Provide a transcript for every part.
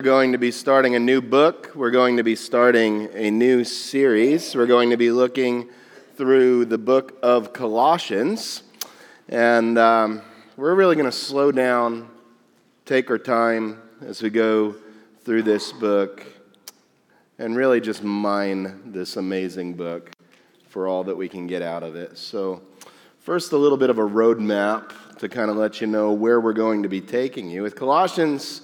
We're going to be starting a new book. We're going to be starting a new series. We're going to be looking through the book of Colossians. And um, we're really going to slow down, take our time as we go through this book, and really just mine this amazing book for all that we can get out of it. So, first, a little bit of a roadmap to kind of let you know where we're going to be taking you. With Colossians,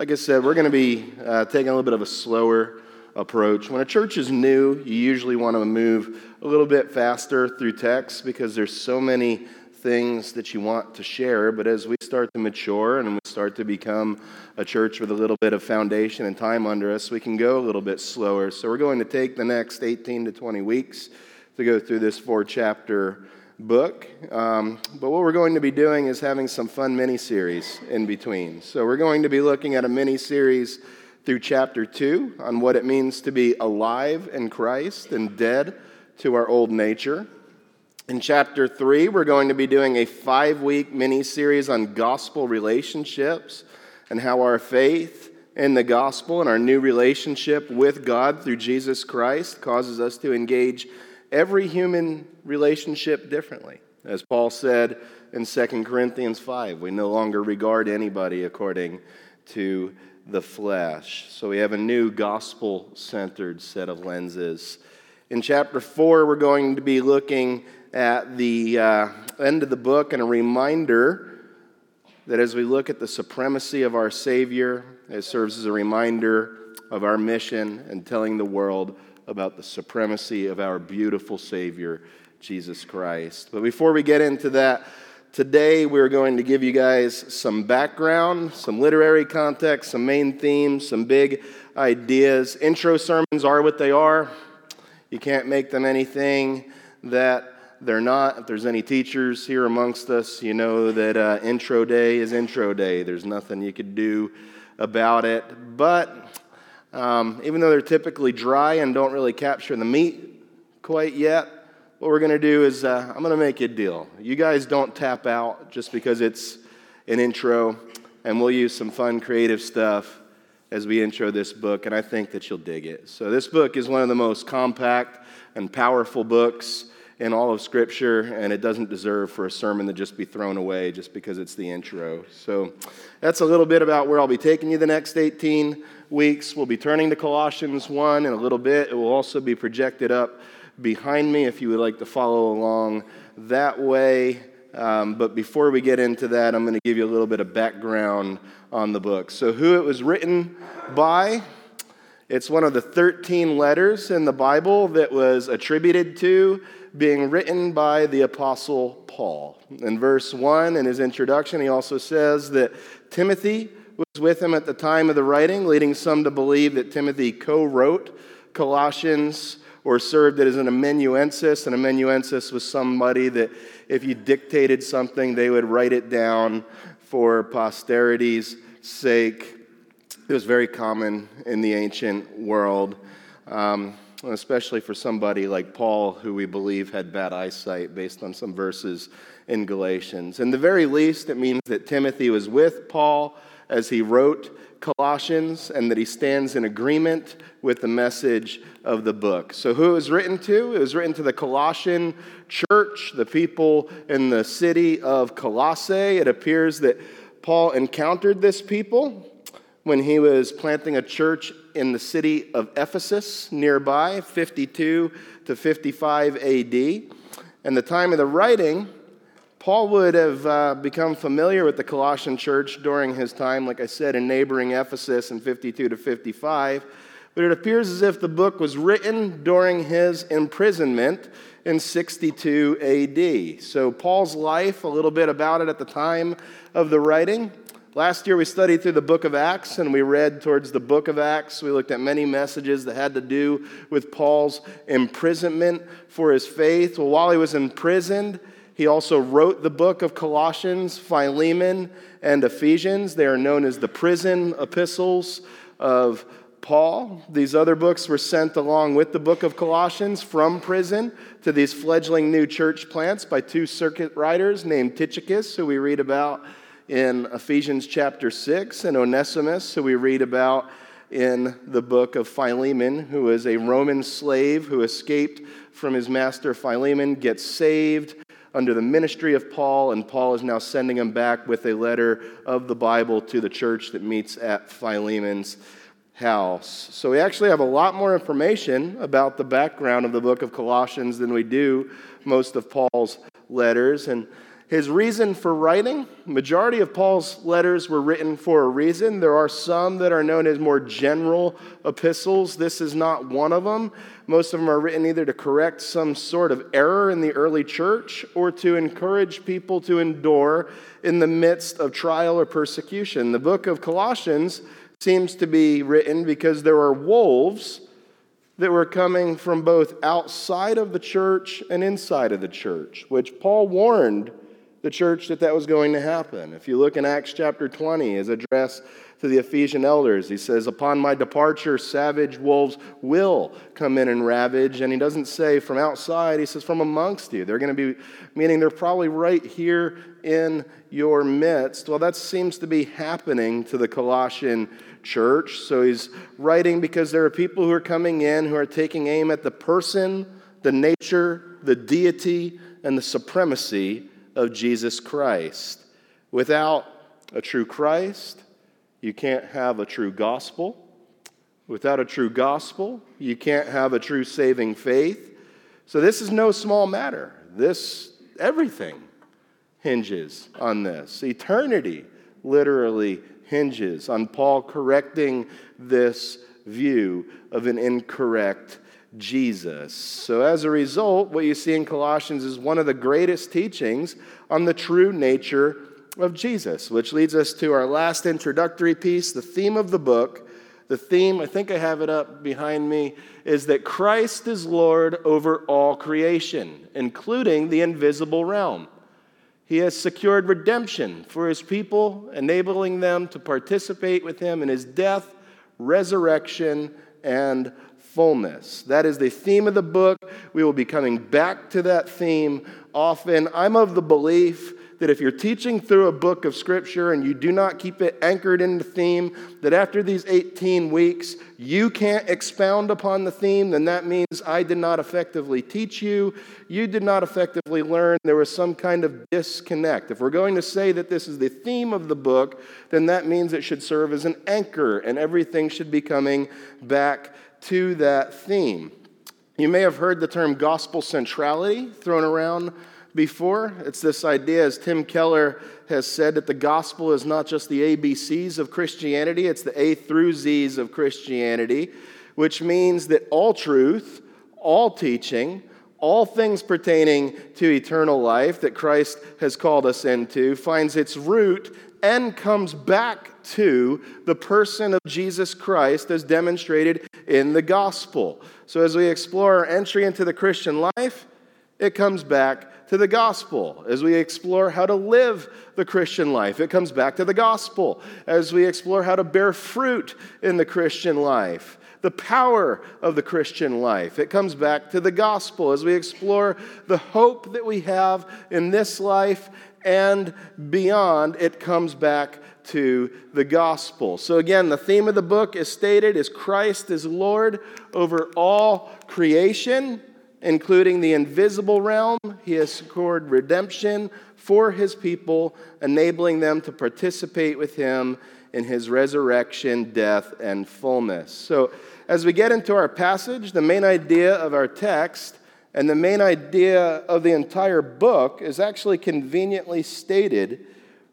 like I said, we're going to be uh, taking a little bit of a slower approach. When a church is new, you usually want to move a little bit faster through text because there's so many things that you want to share. But as we start to mature and we start to become a church with a little bit of foundation and time under us, we can go a little bit slower. So we're going to take the next 18 to 20 weeks to go through this four chapter book. Um, but what we're going to be doing is having some fun mini series in between. So we're going to be looking at a mini series through chapter 2 on what it means to be alive in Christ and dead to our old nature. In chapter 3, we're going to be doing a five week mini series on gospel relationships and how our faith in the gospel and our new relationship with God through Jesus Christ causes us to engage every human relationship differently. As Paul said in 2 Corinthians 5, we no longer regard anybody according to the flesh. So we have a new gospel centered set of lenses. In chapter 4, we're going to be looking at the uh, end of the book and a reminder that as we look at the supremacy of our Savior, it serves as a reminder of our mission and telling the world about the supremacy of our beautiful Savior, Jesus Christ. But before we get into that, today we're going to give you guys some background, some literary context, some main themes, some big ideas. Intro sermons are what they are. You can't make them anything that they're not. If there's any teachers here amongst us, you know that uh, intro day is intro day. There's nothing you could do about it. But um, even though they're typically dry and don't really capture the meat quite yet, what we're going to do is uh, I'm going to make a deal. You guys don't tap out just because it's an intro, and we'll use some fun, creative stuff as we intro this book, and I think that you'll dig it. So, this book is one of the most compact and powerful books in all of Scripture, and it doesn't deserve for a sermon to just be thrown away just because it's the intro. So, that's a little bit about where I'll be taking you the next 18 weeks. We'll be turning to Colossians 1 in a little bit. It will also be projected up behind me if you would like to follow along that way. Um, but before we get into that, I'm going to give you a little bit of background on the book. So, who it was written by. It's one of the 13 letters in the Bible that was attributed to being written by the Apostle Paul. In verse 1, in his introduction, he also says that Timothy with him at the time of the writing, leading some to believe that Timothy co wrote Colossians or served as an amanuensis. An amanuensis was somebody that, if you dictated something, they would write it down for posterity's sake. It was very common in the ancient world. Um, especially for somebody like Paul, who we believe had bad eyesight based on some verses in Galatians. In the very least, it means that Timothy was with Paul as he wrote Colossians and that he stands in agreement with the message of the book. So, who it was written to? It was written to the Colossian church, the people in the city of Colossae. It appears that Paul encountered this people when he was planting a church in the city of Ephesus nearby, 52 to 55 AD. And the time of the writing, Paul would have uh, become familiar with the Colossian church during his time, like I said, in neighboring Ephesus in 52 to 55. But it appears as if the book was written during his imprisonment in 62 AD. So, Paul's life, a little bit about it at the time of the writing. Last year we studied through the book of Acts and we read towards the book of Acts. We looked at many messages that had to do with Paul's imprisonment for his faith. Well, while he was imprisoned, he also wrote the book of Colossians, Philemon, and Ephesians. They are known as the prison epistles of Paul. These other books were sent along with the book of Colossians from prison to these fledgling new church plants by two circuit riders named Tychicus, who we read about in Ephesians chapter 6 and Onesimus, who we read about in the book of Philemon, who is a Roman slave who escaped from his master Philemon, gets saved under the ministry of Paul, and Paul is now sending him back with a letter of the Bible to the church that meets at Philemon's house. So we actually have a lot more information about the background of the book of Colossians than we do most of Paul's letters. And his reason for writing, majority of Paul's letters were written for a reason. There are some that are known as more general epistles. This is not one of them. Most of them are written either to correct some sort of error in the early church or to encourage people to endure in the midst of trial or persecution. The book of Colossians seems to be written because there are wolves that were coming from both outside of the church and inside of the church, which Paul warned the church that that was going to happen. If you look in Acts chapter 20, his address to the Ephesian elders, he says, Upon my departure, savage wolves will come in and ravage. And he doesn't say from outside, he says from amongst you. They're going to be, meaning they're probably right here in your midst. Well, that seems to be happening to the Colossian church. So he's writing because there are people who are coming in who are taking aim at the person, the nature, the deity, and the supremacy of Jesus Christ. Without a true Christ, you can't have a true gospel. Without a true gospel, you can't have a true saving faith. So this is no small matter. This everything hinges on this. Eternity literally hinges on Paul correcting this view of an incorrect Jesus. So, as a result, what you see in Colossians is one of the greatest teachings on the true nature of Jesus, which leads us to our last introductory piece, the theme of the book. The theme, I think I have it up behind me, is that Christ is Lord over all creation, including the invisible realm. He has secured redemption for his people, enabling them to participate with him in his death, resurrection, and fullness. That is the theme of the book. We will be coming back to that theme often. I'm of the belief that if you're teaching through a book of scripture and you do not keep it anchored in the theme, that after these 18 weeks you can't expound upon the theme, then that means I did not effectively teach you. You did not effectively learn. There was some kind of disconnect. If we're going to say that this is the theme of the book, then that means it should serve as an anchor and everything should be coming back to that theme. You may have heard the term gospel centrality thrown around before. It's this idea, as Tim Keller has said, that the gospel is not just the ABCs of Christianity, it's the A through Zs of Christianity, which means that all truth, all teaching, all things pertaining to eternal life that Christ has called us into finds its root and comes back to the person of Jesus Christ as demonstrated in the gospel. So, as we explore our entry into the Christian life, it comes back to the gospel. As we explore how to live the Christian life, it comes back to the gospel. As we explore how to bear fruit in the Christian life, the power of the Christian life, it comes back to the gospel. As we explore the hope that we have in this life and beyond, it comes back to the gospel. So, again, the theme of the book is stated is Christ is Lord over all creation, including the invisible realm. He has secured redemption for his people, enabling them to participate with him in his resurrection, death, and fullness. So, as we get into our passage, the main idea of our text and the main idea of the entire book is actually conveniently stated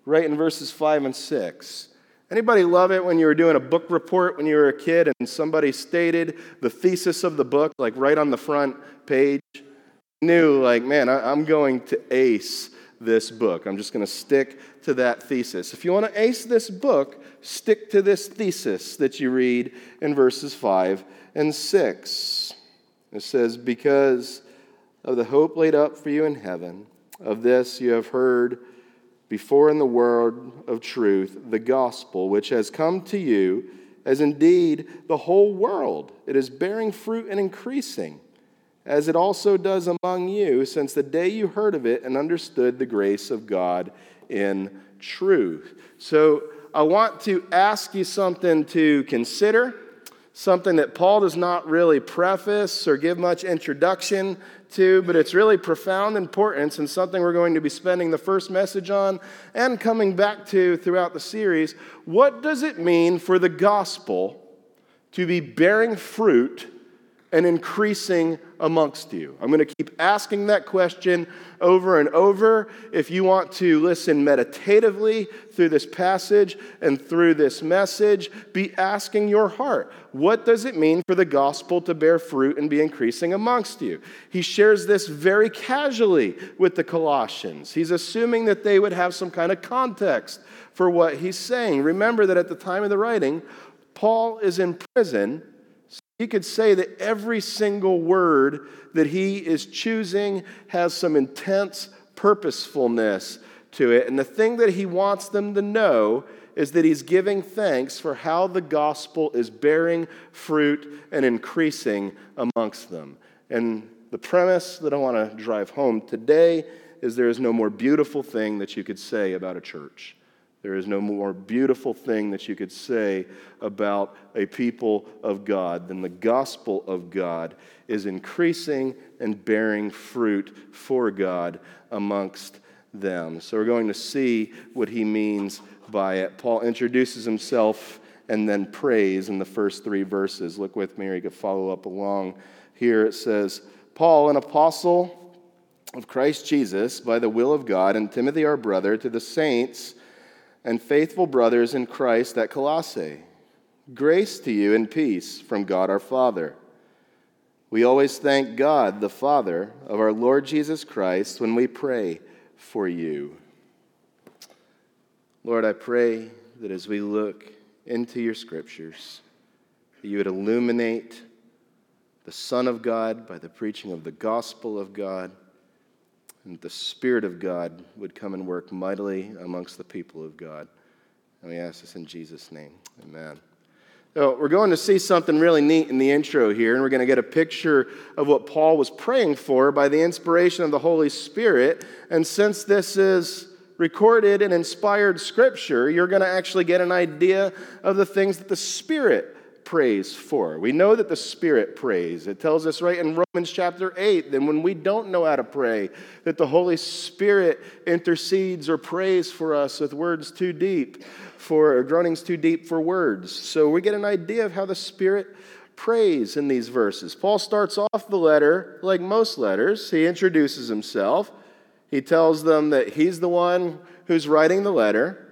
right in verses 5 and 6. Anybody love it when you were doing a book report when you were a kid and somebody stated the thesis of the book, like right on the front page? Knew, like, man, I'm going to ace this book. I'm just going to stick to that thesis. If you want to ace this book, stick to this thesis that you read in verses 5 and 6. It says, Because of the hope laid up for you in heaven. Of this you have heard before in the word of truth, the gospel, which has come to you, as indeed the whole world. It is bearing fruit and increasing, as it also does among you, since the day you heard of it and understood the grace of God in truth. So I want to ask you something to consider, something that Paul does not really preface or give much introduction to, but it's really profound importance and something we're going to be spending the first message on and coming back to throughout the series. What does it mean for the gospel to be bearing fruit and increasing amongst you? I'm going to keep asking that question over and over. If you want to listen meditatively through this passage and through this message, be asking your heart, what does it mean for the gospel to bear fruit and be increasing amongst you? He shares this very casually with the Colossians. He's assuming that they would have some kind of context for what he's saying. Remember that at the time of the writing, Paul is in prison he could say that every single word that he is choosing has some intense purposefulness to it. And the thing that he wants them to know is that he's giving thanks for how the gospel is bearing fruit and increasing amongst them. And the premise that I want to drive home today is there is no more beautiful thing that you could say about a church. There is no more beautiful thing that you could say about a people of God than the gospel of God is increasing and bearing fruit for God amongst them. So we're going to see what he means by it. Paul introduces himself and then prays in the first three verses. Look with me, or you could follow up along. Here it says, Paul, an apostle of Christ Jesus, by the will of God, and Timothy, our brother, to the saints and faithful brothers in Christ at Colossae. Grace to you and peace from God our Father. We always thank God, the Father of our Lord Jesus Christ, when we pray for you. Lord, I pray that as we look into your scriptures, that you would illuminate the Son of God by the preaching of the gospel of God and the Spirit of God would come and work mightily amongst the people of God. And we ask this in Jesus' name. Amen. So we're going to see something really neat in the intro here, and we're going to get a picture of what Paul was praying for by the inspiration of the Holy Spirit. And since this is recorded and inspired scripture, you're going to actually get an idea of the things that the Spirit prays for. We know that the Spirit prays. It tells us right in Romans chapter 8 that when we don't know how to pray, that the Holy Spirit intercedes or prays for us with words too deep for groanings too deep for words. So we get an idea of how the Spirit prays in these verses. Paul starts off the letter like most letters. He introduces himself. He tells them that he's the one who's writing the letter.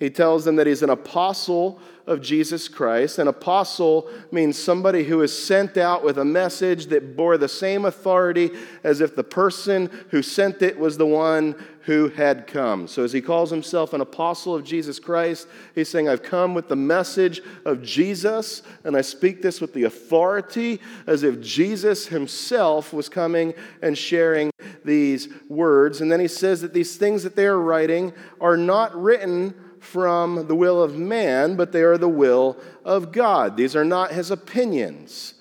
He tells them that he's an apostle of Jesus Christ. An apostle means somebody who is sent out with a message that bore the same authority as if the person who sent it was the one who had come. So, as he calls himself an apostle of Jesus Christ, he's saying, I've come with the message of Jesus, and I speak this with the authority as if Jesus himself was coming and sharing these words. And then he says that these things that they are writing are not written from the will of man, but they are the will of God. These are not his opinions.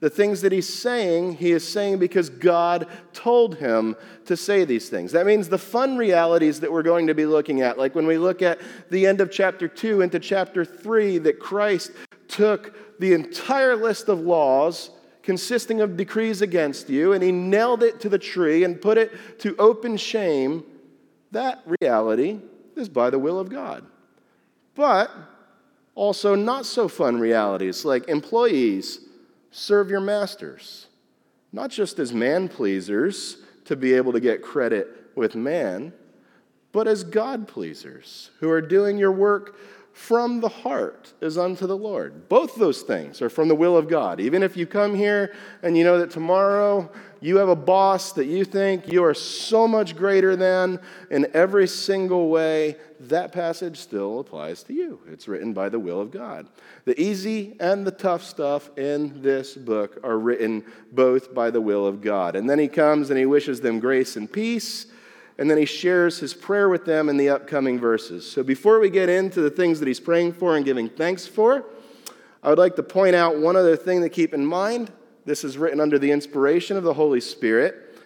The things that he's saying, he is saying because God told him to say these things. That means the fun realities that we're going to be looking at, like when we look at the end of chapter 2 into chapter 3, that Christ took the entire list of laws consisting of decrees against you and he nailed it to the tree and put it to open shame. That reality is by the will of God. But also, not so fun realities like employees serve your masters, not just as man pleasers to be able to get credit with man, but as God pleasers who are doing your work from the heart is unto the Lord. Both those things are from the will of God. Even if you come here and you know that tomorrow you have a boss that you think you are so much greater than in every single way, that passage still applies to you. It's written by the will of God. The easy and the tough stuff in this book are written both by the will of God. And then he comes and he wishes them grace and peace and then he shares his prayer with them in the upcoming verses. So before we get into the things that he's praying for and giving thanks for, I would like to point out one other thing to keep in mind. This is written under the inspiration of the Holy Spirit.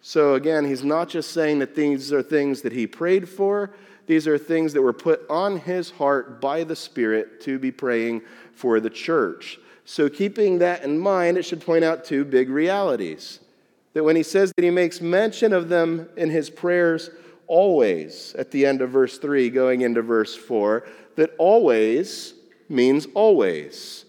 So again, he's not just saying that these are things that he prayed for, these are things that were put on his heart by the Spirit to be praying for the church. So, keeping that in mind, it should point out two big realities. That when he says that he makes mention of them in his prayers always, at the end of verse 3, going into verse 4, that always means always.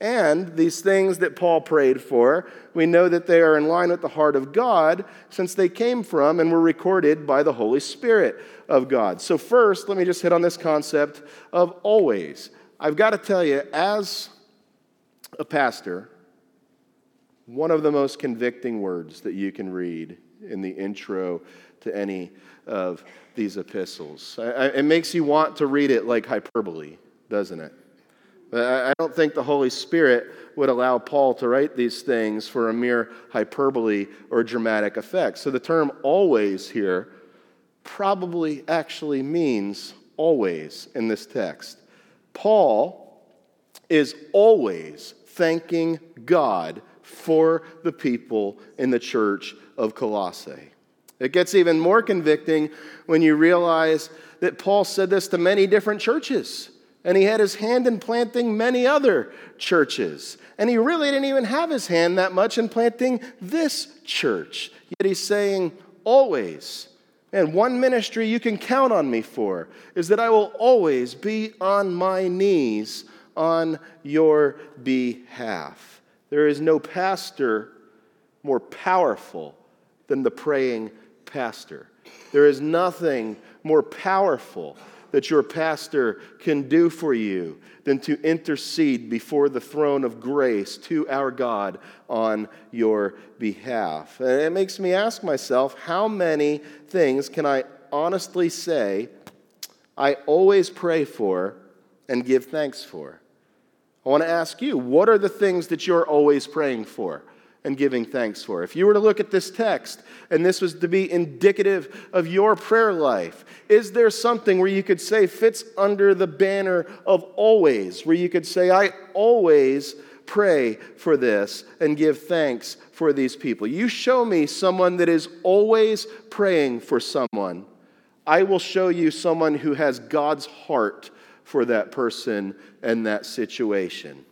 And these things that Paul prayed for, we know that they are in line with the heart of God since they came from and were recorded by the Holy Spirit of God. So, first, let me just hit on this concept of always. I've got to tell you, as a pastor, one of the most convicting words that you can read in the intro to any of these epistles. It makes you want to read it like hyperbole, doesn't it? I don't think the Holy Spirit would allow Paul to write these things for a mere hyperbole or dramatic effect. So the term always here probably actually means always in this text. Paul is always thanking God for the people in the church of Colossae. It gets even more convicting when you realize that Paul said this to many different churches and he had his hand in planting many other churches. And he really didn't even have his hand that much in planting this church. Yet he's saying, always. And one ministry you can count on me for is that I will always be on my knees on your behalf. There is no pastor more powerful than the praying pastor. There is nothing more powerful that your pastor can do for you than to intercede before the throne of grace to our God on your behalf. And it makes me ask myself how many things can I honestly say I always pray for and give thanks for? I want to ask you, what are the things that you're always praying for? and giving thanks for. If you were to look at this text and this was to be indicative of your prayer life, is there something where you could say fits under the banner of always, where you could say, I always pray for this and give thanks for these people? You show me someone that is always praying for someone. I will show you someone who has God's heart for that person and that situation.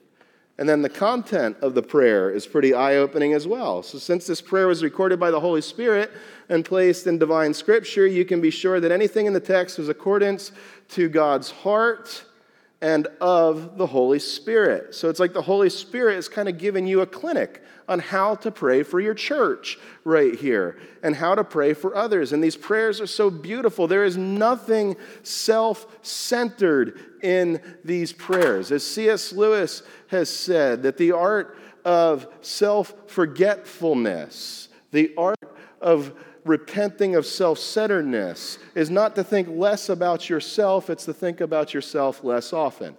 And then the content of the prayer is pretty eye opening as well. So, since this prayer was recorded by the Holy Spirit and placed in divine scripture, you can be sure that anything in the text was accordance to God's heart and of the Holy Spirit. So, it's like the Holy Spirit is kind of giving you a clinic on how to pray for your church right here and how to pray for others. And these prayers are so beautiful. There is nothing self centered in these prayers. As C.S. Lewis has said, that the art of self forgetfulness, the art of repenting of self centeredness, is not to think less about yourself, it's to think about yourself less often.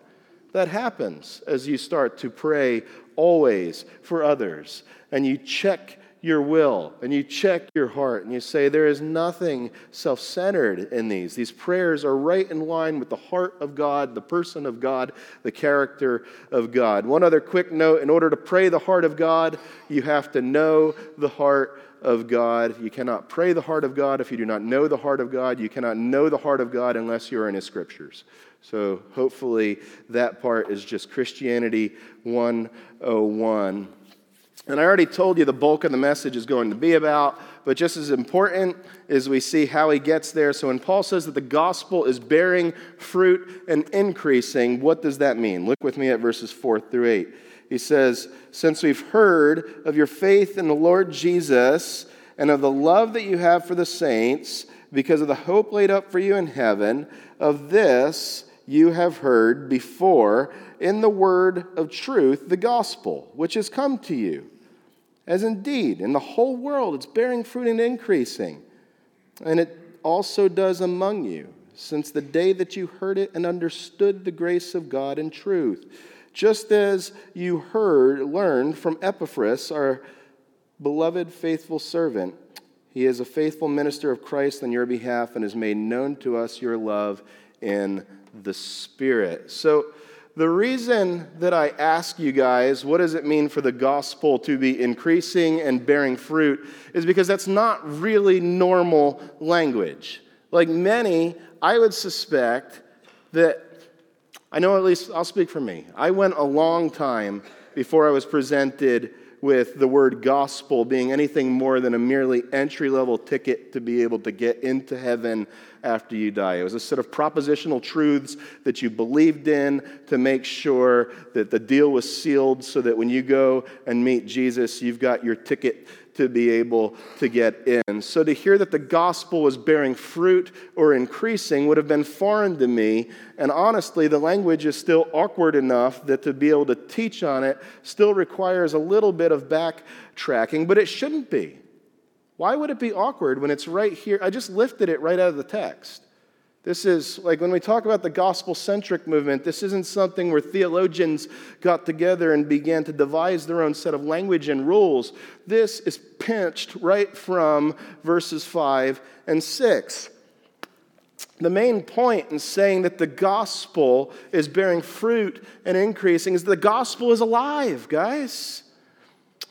That happens as you start to pray always for others and you check your will and you check your heart and you say, There is nothing self centered in these. These prayers are right in line with the heart of God, the person of God, the character of God. One other quick note in order to pray the heart of God, you have to know the heart of God. You cannot pray the heart of God if you do not know the heart of God. You cannot know the heart of God unless you're in His scriptures. So hopefully that part is just Christianity 101. And I already told you the bulk of the message is going to be about, but just as important is we see how he gets there. So when Paul says that the gospel is bearing fruit and increasing, what does that mean? Look with me at verses 4 through 8. He says, Since we've heard of your faith in the Lord Jesus and of the love that you have for the saints, because of the hope laid up for you in heaven, of this you have heard before in the word of truth, the gospel, which has come to you. As indeed, in the whole world, it's bearing fruit and increasing. And it also does among you, since the day that you heard it and understood the grace of God in truth. Just as you heard, learned from Epaphras, our beloved, faithful servant. He is a faithful minister of Christ on your behalf and has made known to us your love in the Spirit. So, the reason that I ask you guys, what does it mean for the gospel to be increasing and bearing fruit, is because that's not really normal language. Like many, I would suspect that, I know at least I'll speak for me. I went a long time before I was presented with the word gospel being anything more than a merely entry level ticket to be able to get into heaven after you die. It was a set of propositional truths that you believed in to make sure that the deal was sealed so that when you go and meet Jesus, you've got your ticket to be able to get in. So to hear that the gospel was bearing fruit or increasing would have been foreign to me. And honestly, the language is still awkward enough that to be able to teach on it still requires a little bit of backtracking, but it shouldn't be. Why would it be awkward when it's right here? I just lifted it right out of the text. This is like when we talk about the gospel centric movement, this isn't something where theologians got together and began to devise their own set of language and rules. This is pinched right from verses 5 and 6. The main point in saying that the gospel is bearing fruit and increasing is that the gospel is alive, guys.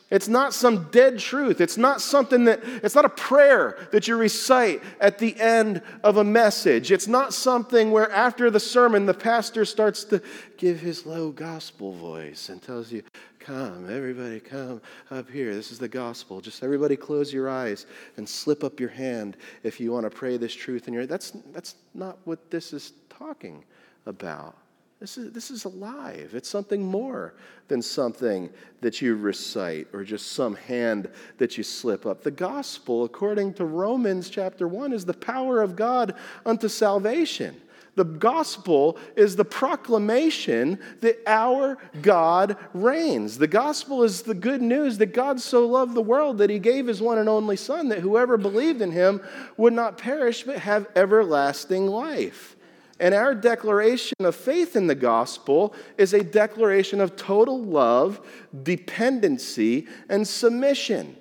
It's not some dead truth. It's not something that, it's not a prayer that you recite at the end of a message. It's not something where after the sermon, the pastor starts to give his low gospel voice and tells you, Come, everybody, come up here. This is the gospel. Just everybody close your eyes and slip up your hand if you want to pray this truth in your. That's, that's not what this is talking about. This is, this is alive. It's something more than something that you recite or just some hand that you slip up. The gospel, according to Romans chapter 1, is the power of God unto salvation. The gospel is the proclamation that our God reigns. The gospel is the good news that God so loved the world that he gave his one and only Son, that whoever believed in him would not perish but have everlasting life. And our declaration of faith in the gospel is a declaration of total love, dependency, and submission.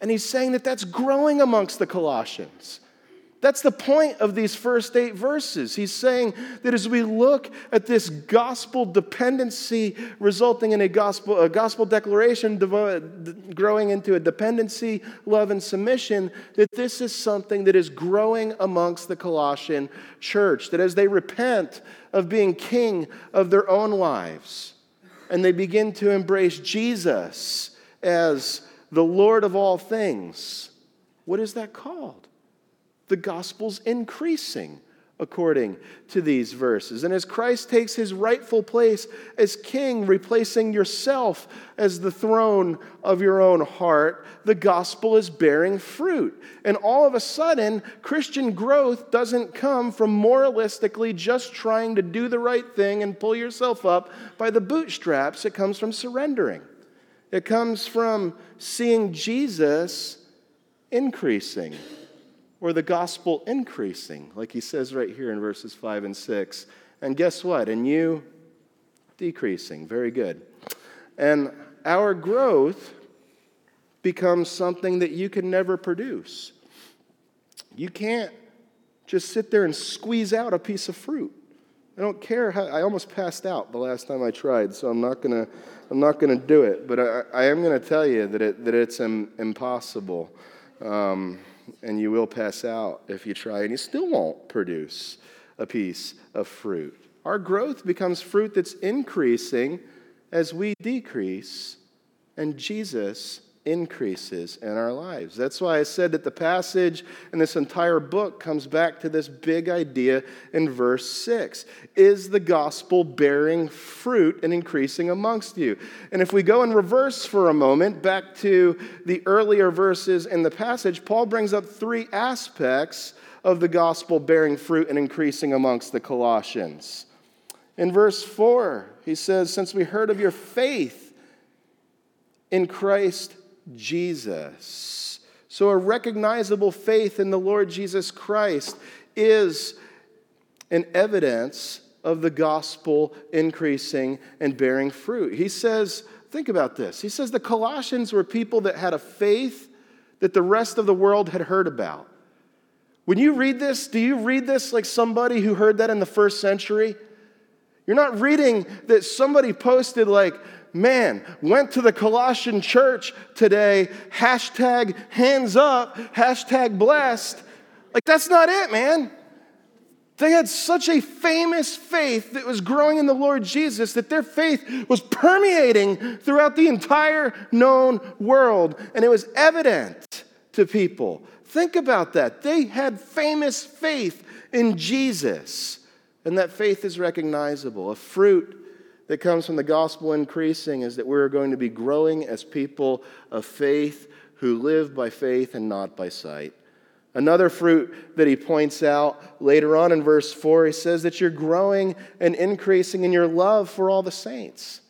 And he's saying that that's growing amongst the Colossians. That's the point of these first eight verses. He's saying that as we look at this gospel dependency resulting in a gospel, a gospel declaration growing into a dependency, love, and submission, that this is something that is growing amongst the Colossian church. That as they repent of being king of their own lives and they begin to embrace Jesus as the Lord of all things, what is that called? The gospel's increasing according to these verses. And as Christ takes his rightful place as king, replacing yourself as the throne of your own heart, the gospel is bearing fruit. And all of a sudden, Christian growth doesn't come from moralistically just trying to do the right thing and pull yourself up by the bootstraps. It comes from surrendering, it comes from seeing Jesus increasing or the gospel increasing, like he says right here in verses 5 and 6. And guess what? And you decreasing. Very good. And our growth becomes something that you can never produce. You can't just sit there and squeeze out a piece of fruit. I don't care how, I almost passed out the last time I tried, so I'm not gonna, I'm not gonna do it. But I, I am gonna tell you that, it, that it's impossible. Um, and you will pass out if you try, and you still won't produce a piece of fruit. Our growth becomes fruit that's increasing as we decrease, and Jesus increases in our lives. That's why I said that the passage in this entire book comes back to this big idea in verse 6. Is the gospel bearing fruit and increasing amongst you? And if we go in reverse for a moment, back to the earlier verses in the passage, Paul brings up three aspects of the gospel bearing fruit and increasing amongst the Colossians. In verse 4, he says, Since we heard of your faith in Christ Jesus. So, a recognizable faith in the Lord Jesus Christ is an evidence of the gospel increasing and bearing fruit. He says, think about this. He says the Colossians were people that had a faith that the rest of the world had heard about. When you read this, do you read this like somebody who heard that in the first century? You're not reading that somebody posted, like, man, went to the Colossian church today, hashtag hands up, hashtag blessed. Like, that's not it, man. They had such a famous faith that was growing in the Lord Jesus that their faith was permeating throughout the entire known world, and it was evident to people. Think about that. They had famous faith in Jesus, and that faith is recognizable. A fruit that comes from the gospel increasing is that we're going to be growing as people of faith who live by faith and not by sight. Another fruit that he points out later on in verse 4, he says that you're growing and increasing in your love for all the saints.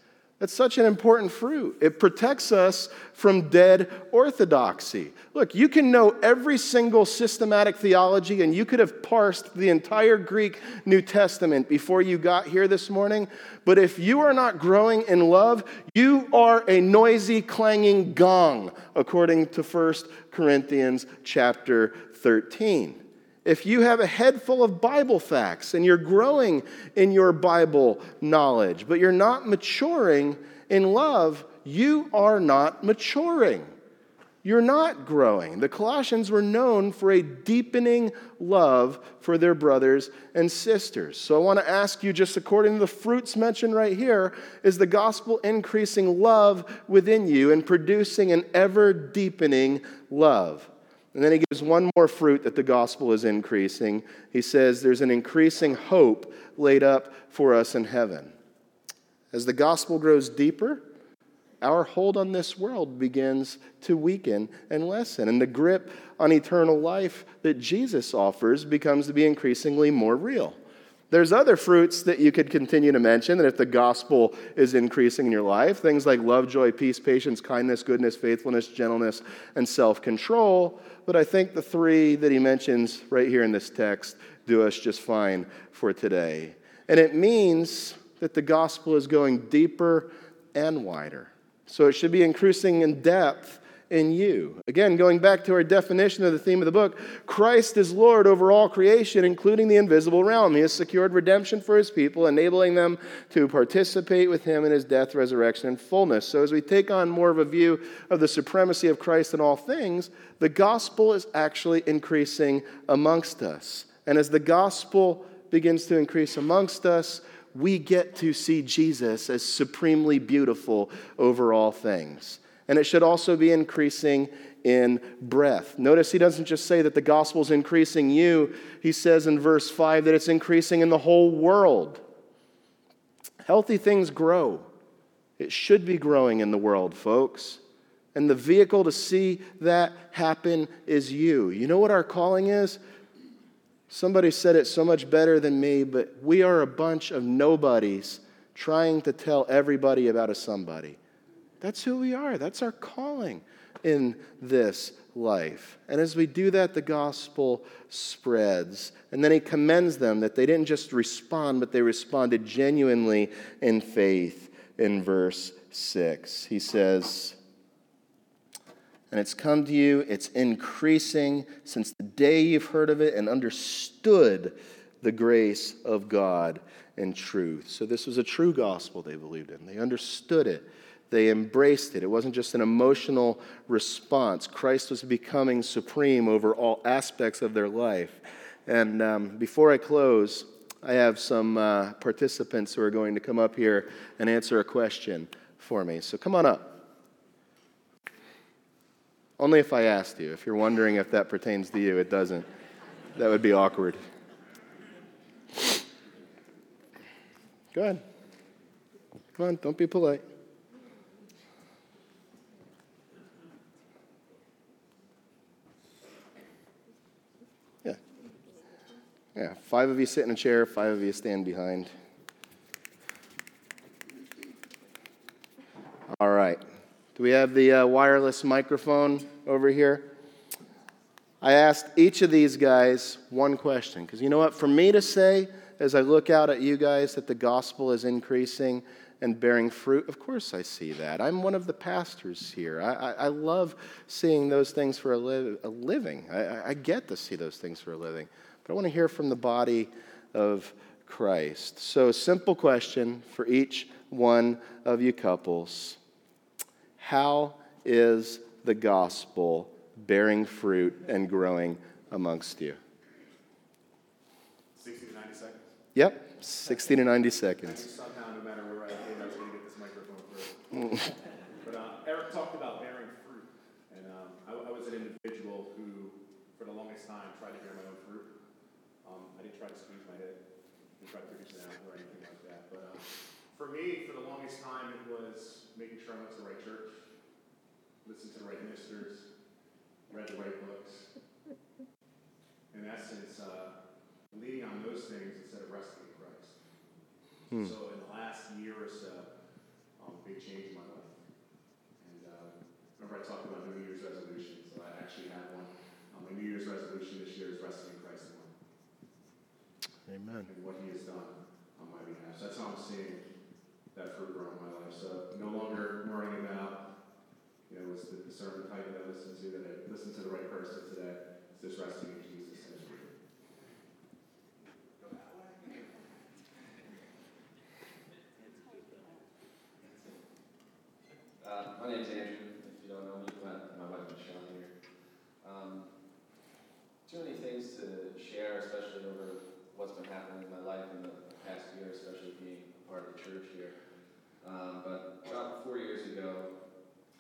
That's such an important fruit. It protects us from dead orthodoxy. Look, you can know every single systematic theology and you could have parsed the entire Greek New Testament before you got here this morning, but if you are not growing in love, you are a noisy, clanging gong, according to 1 Corinthians chapter 13. If you have a head full of Bible facts and you're growing in your Bible knowledge, but you're not maturing in love, you are not maturing. You're not growing. The Colossians were known for a deepening love for their brothers and sisters. So I want to ask you, just according to the fruits mentioned right here, is the gospel increasing love within you and producing an ever deepening love? And then he gives one more fruit that the gospel is increasing. He says there's an increasing hope laid up for us in heaven. As the gospel grows deeper, our hold on this world begins to weaken and lessen. And the grip on eternal life that Jesus offers becomes to be increasingly more real. There's other fruits that you could continue to mention that if the gospel is increasing in your life, things like love, joy, peace, patience, kindness, goodness, faithfulness, gentleness, and self control. But I think the three that he mentions right here in this text do us just fine for today. And it means that the gospel is going deeper and wider. So it should be increasing in depth in you. Again, going back to our definition of the theme of the book, Christ is Lord over all creation, including the invisible realm. He has secured redemption for his people, enabling them to participate with him in his death, resurrection, and fullness. So, as we take on more of a view of the supremacy of Christ in all things, the gospel is actually increasing amongst us. And as the gospel begins to increase amongst us, we get to see Jesus as supremely beautiful over all things and it should also be increasing in breadth. Notice he doesn't just say that the gospel is increasing you, he says in verse 5 that it's increasing in the whole world. Healthy things grow. It should be growing in the world, folks. And the vehicle to see that happen is you. You know what our calling is? Somebody said it so much better than me, but we are a bunch of nobodies trying to tell everybody about a somebody. That's who we are. That's our calling in this life. And as we do that, the gospel spreads. And then he commends them that they didn't just respond, but they responded genuinely in faith in verse 6. He says, and it's come to you, it's increasing since the day you've heard of it and understood the grace of God and truth. So, this was a true gospel they believed in. They understood it they embraced it. It wasn't just an emotional response. Christ was becoming supreme over all aspects of their life. And um, before I close, I have some uh, participants who are going to come up here and answer a question for me. So come on up. Only if I asked you. If you're wondering if that pertains to you, it doesn't. That would be awkward. Go ahead. Come on, don't be polite. Yeah, five of you sit in a chair, five of you stand behind. All right. Do we have the uh, wireless microphone over here? I asked each of these guys one question because you know what? For me to say, as I look out at you guys, that the gospel is increasing and bearing fruit, of course I see that. I'm one of the pastors here. I, I, I love seeing those things for a, li- a living. I, I get to see those things for a living. But I want to hear from the body of Christ. So, simple question for each one of you couples How is the gospel bearing fruit and growing amongst you? 60 to 90 seconds. Yep, 60 to 90 seconds. Somehow, no matter where I I was going to get this microphone through. but uh, Eric talked about bearing fruit. And um, I, I, was an individual who, for the longest time, tried to bear my own fruit. Um, I didn't try to squeeze my head, didn't try to figure it out or anything like that. But uh, for me, for the longest time, it was making sure I went to the right church, listened to the right ministers, read the right books. In essence, uh, leaning on those things instead of resting in Christ. Hmm. So in the last year or so, um, big change in my life. And uh, remember I talked about New Year's resolutions. So I actually have one. Um, my New Year's resolution this year is resting in Christ alone. Amen. And what He has done on my behalf. So that's how I'm seeing that fruit grow in my life. So no longer worrying about you know, was the, sermon title that I listened to, that I listened to the right person today. It's just resting in Jesus. Uh, my name's Andrew. If you don't know me, my, my wife Michelle here. Um, too many things to share, especially over what's been happening in my life in the past year, especially being a part of the church here. Um, but about four years ago,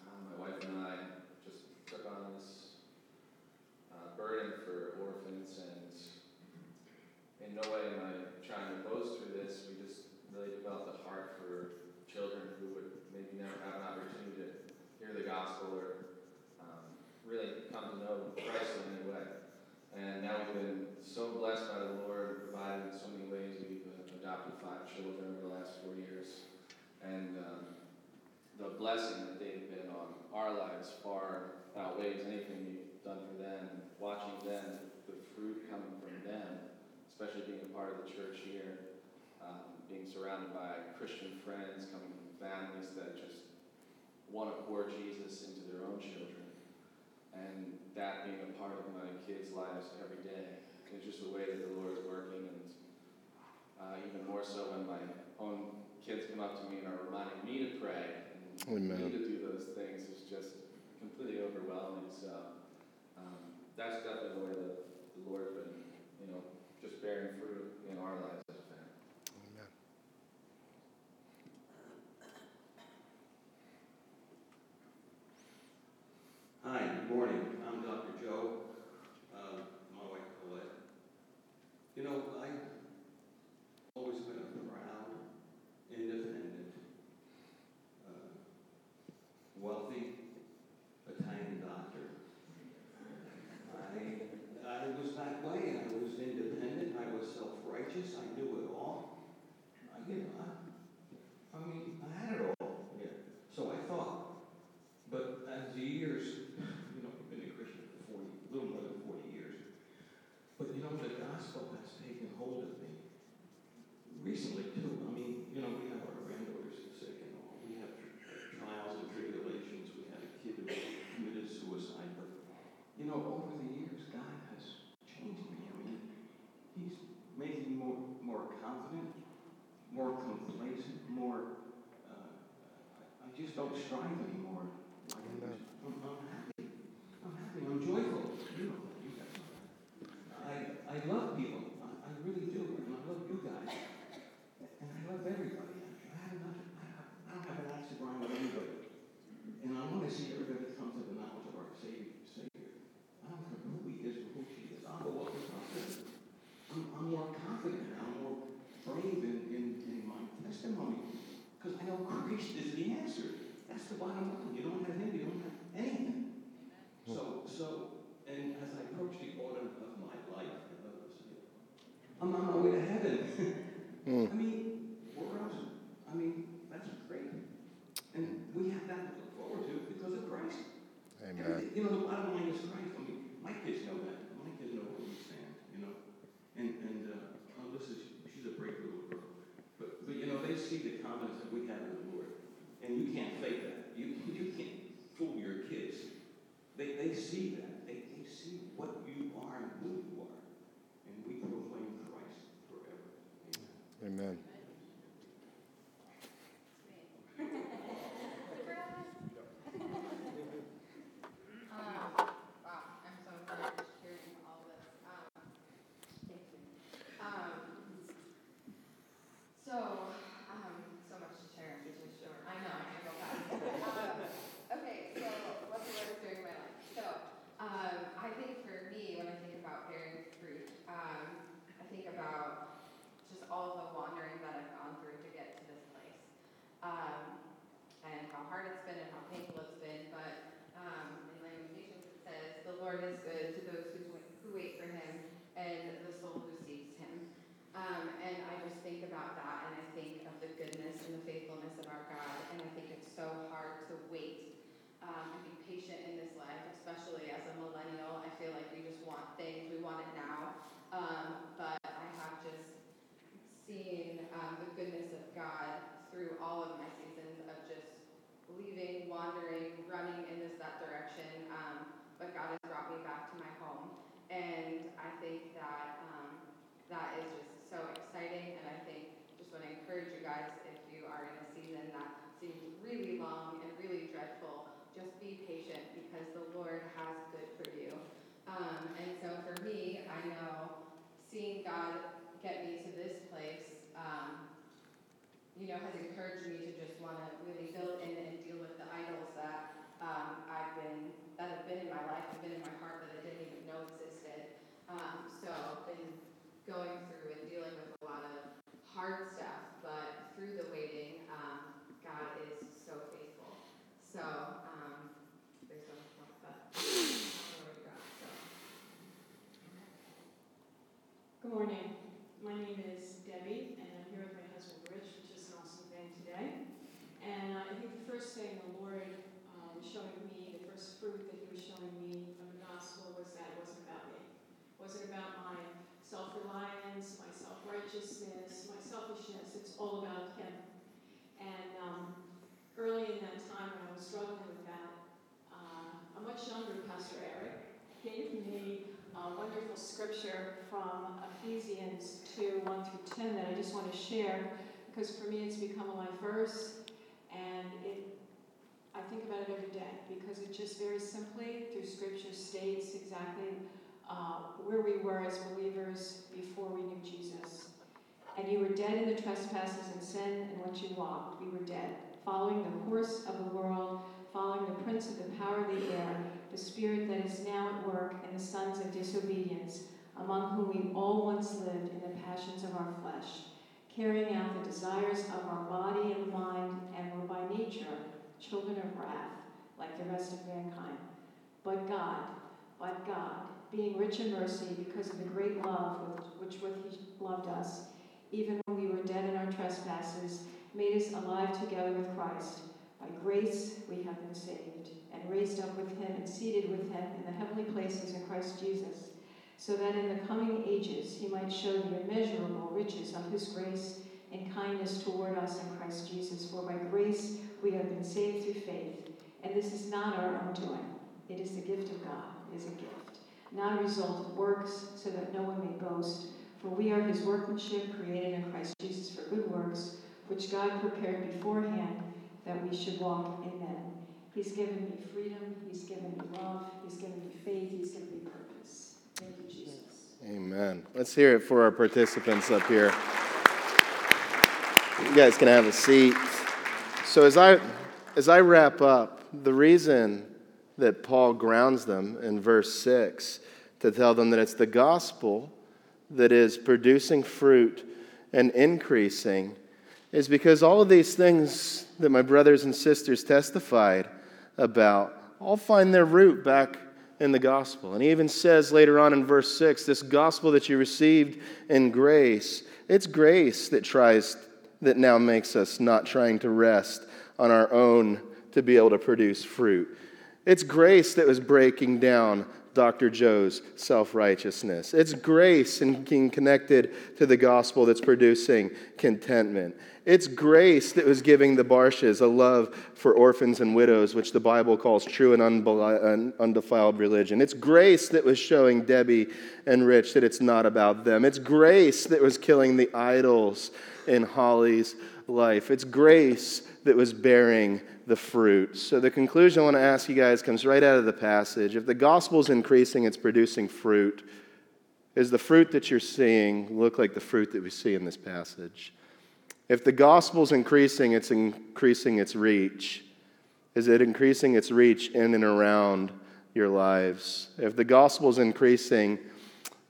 my wife and I just took on this uh, burden for orphans, and in no way am I trying to boast through this. We just really developed a heart for children who would maybe never have an opportunity to hear the gospel or um, really come to know Christ in any way. And now we've been so blessed by the Lord, provided in so many ways. We've adopted five children over the last four years. And um, the blessing that they've been on our lives far outweighs anything we've done for them. Watching them, the fruit coming from them, especially being a part of the church here, um, being surrounded by Christian friends, coming from families that just want to pour Jesus into their own children, and that being a part of my kids' lives every day. It's just the way that the Lord is working, uh, even more so when my own kids come up to me and are reminding me to pray Amen. me to do those things is just completely overwhelming. So um, that's definitely the way that the Lord's been, you know, just bearing fruit in our lives see the confidence that we have in the Lord. And you can't fake that. You, you can't fool your kids. They, they see that. They, they see what share because for me it's become a life verse and it I think about it every day because it just very simply through scripture states exactly uh, where we were as believers before we knew Jesus. And you were dead in the trespasses and sin in which you walked. We were dead, following the course of the world, following the prince of the power of the air, the spirit that is now at work in the sons of disobedience, among whom we all once lived in the passions of our flesh, carrying out the desires of our body and mind, and were by nature children of wrath, like the rest of mankind. But God, but God, being rich in mercy because of the great love with which with He loved us, even when we were dead in our trespasses, made us alive together with Christ. By grace we have been saved, and raised up with him and seated with him in the heavenly places in Christ Jesus, so that in the coming ages he might show the immeasurable riches of his grace and kindness toward us in Christ Jesus. For by grace we have been saved through faith, and this is not our own doing. It is the gift of God, it is a gift, not a result of works, so that no one may boast. For we are his workmanship, created in Christ Jesus for good works, which God prepared beforehand that we should walk in them. He's given me freedom, He's given me love, He's given me faith, He's given me purpose. Amen. Let's hear it for our participants up here. You guys can have a seat. So as I as I wrap up, the reason that Paul grounds them in verse 6 to tell them that it's the gospel that is producing fruit and increasing is because all of these things that my brothers and sisters testified about all find their root back in the gospel. And he even says later on in verse 6 this gospel that you received in grace, it's grace that tries, that now makes us not trying to rest on our own to be able to produce fruit. It's grace that was breaking down Dr. Joe's self righteousness. It's grace and being connected to the gospel that's producing contentment. It's grace that was giving the Barshes a love for orphans and widows, which the Bible calls true and undefiled religion. It's grace that was showing Debbie and Rich that it's not about them. It's grace that was killing the idols in Holly's life. It's grace that was bearing the fruit. So, the conclusion I want to ask you guys comes right out of the passage. If the gospel is increasing, it's producing fruit. Is the fruit that you're seeing look like the fruit that we see in this passage? If the gospel is increasing, it's increasing its reach. Is it increasing its reach in and around your lives? If the gospel is increasing,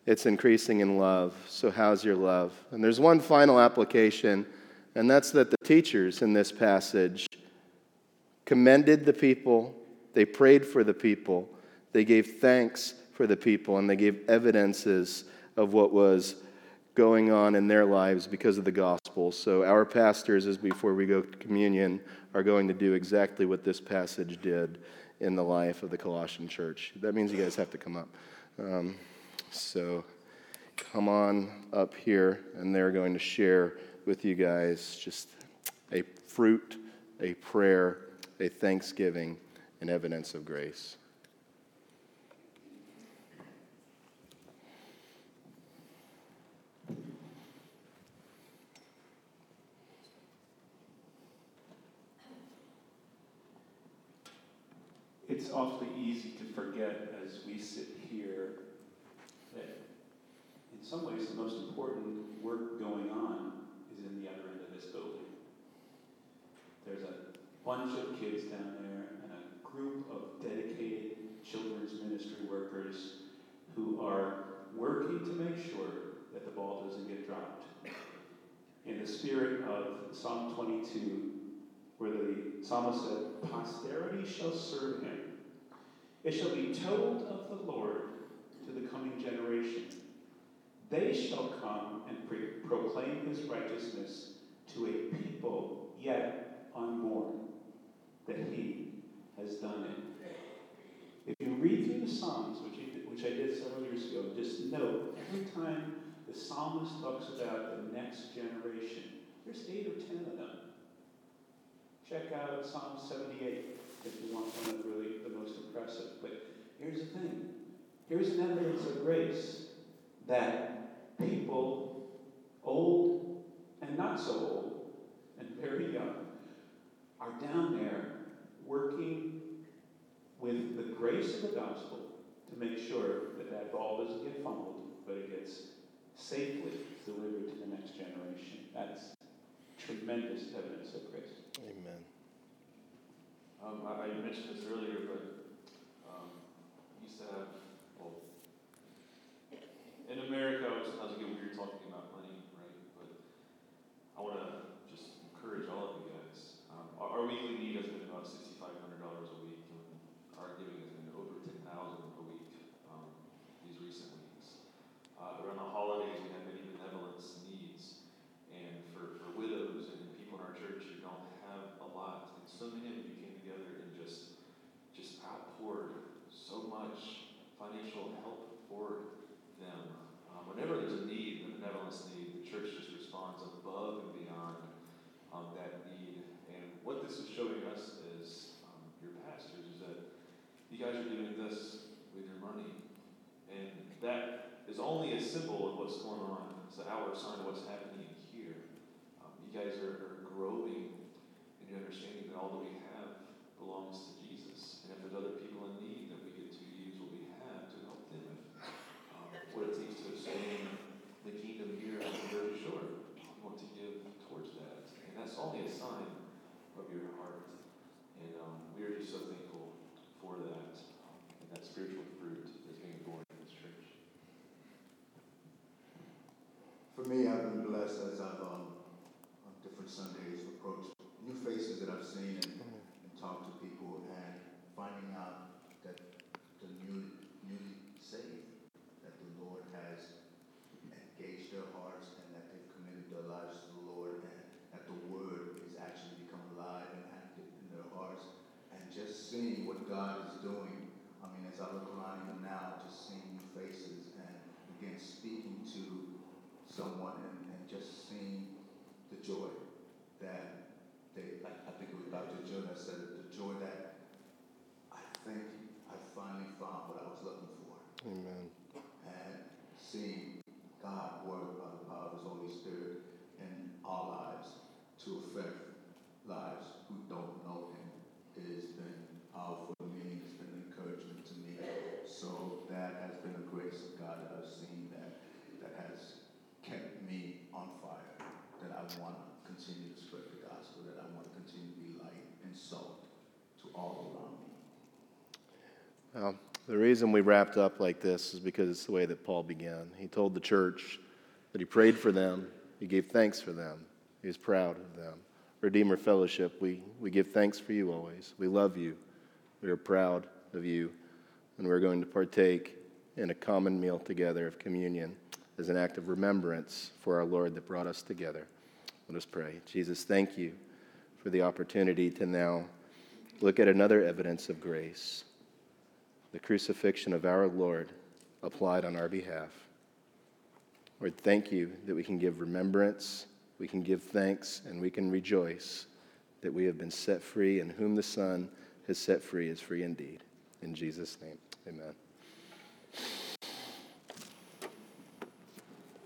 it's increasing in love. So, how's your love? And there's one final application, and that's that the teachers in this passage commended the people, they prayed for the people, they gave thanks for the people, and they gave evidences of what was going on in their lives because of the gospel. So, our pastors, as before we go to communion, are going to do exactly what this passage did in the life of the Colossian church. That means you guys have to come up. Um, so, come on up here, and they're going to share with you guys just a fruit, a prayer, a thanksgiving, and evidence of grace. It's awfully easy to forget as we sit here that in some ways the most important work going on is in the other end of this building. There's a bunch of kids down there and a group of dedicated children's ministry workers who are working to make sure that the ball doesn't get dropped. In the spirit of Psalm 22, where the psalmist said, Posterity shall serve him. It shall be told of the Lord to the coming generation. They shall come and pre- proclaim his righteousness to a people yet unborn, that he has done it. If you read through the Psalms, which, he, which I did several years ago, just note every time the psalmist talks about the next generation, there's eight or ten of them. Check out Psalm 78 if you want one of really the most impressive. But here's the thing here's an evidence of grace that people, old and not so old, and very young, are down there working with the grace of the gospel to make sure that that ball doesn't get fumbled, but it gets safely delivered to the next generation. That's tremendous evidence of grace. Amen. Um, I, I mentioned this earlier, but um, used to have, well, in America, sometimes we get weird talking about money, right? But I want to just encourage all of you guys. Um, our, our weekly need has been about $6,500 a week, and our giving has been over 10000 a week um, these recent weeks. Uh, around the holidays, we have many benevolence needs, and for, for widows and people in our church who don't have a lot, and so many of you came together and just just outpoured so much financial help for them. Um, whenever there's a need, a benevolence need, the church just responds above and beyond um, that need. And what this is showing us as um, your pastors is that you guys are doing this with your money, and that is only a symbol of what's going an outward sign of what's happening here. Um, you guys are, are growing in your understanding that all that we have belongs to Jesus. And if there's other people in need, that we get to use what we have to help them with um, what it takes to expand the kingdom here on the Jersey Shore. We want to give towards that. And that's only a sign of your heart. And um, we are just so thankful for that um, and that spiritual fruit that's being borne in this church. For me, I've been blessed as I've um, on different Sundays approached new faces that I've seen and, and talked to people and finding out that the new, newly saved, that the Lord has engaged their hearts and that they've committed their lives to the Lord and that the Word has actually become alive and active in their hearts and just seeing what God is doing. I mean, as I look around even now, just seeing faces and again speaking to someone and, and just seeing the joy that they, I, I think it was Dr. Joe that said the joy that I think I finally found what I was looking for. Amen. And seeing God work by the power of His Holy Spirit in our lives to affect lives who don't know Him. It has been powerful to me, it's been an encouragement to me. So that has been a grace of God that I've seen that, that has kept me on fire, that I want to continue to spread the gospel, that I want to continue to be light and salt to all around me. Well, the reason we wrapped up like this is because it's the way that Paul began. He told the church that he prayed for them, he gave thanks for them, he was proud of them. Redeemer Fellowship, we, we give thanks for you always. We love you. We are proud of you. And we're going to partake in a common meal together of communion as an act of remembrance for our Lord that brought us together. Let us pray. Jesus, thank you for the opportunity to now look at another evidence of grace the crucifixion of our Lord applied on our behalf. Lord, thank you that we can give remembrance, we can give thanks, and we can rejoice that we have been set free, and whom the Son has set free is free indeed. In Jesus' name, amen.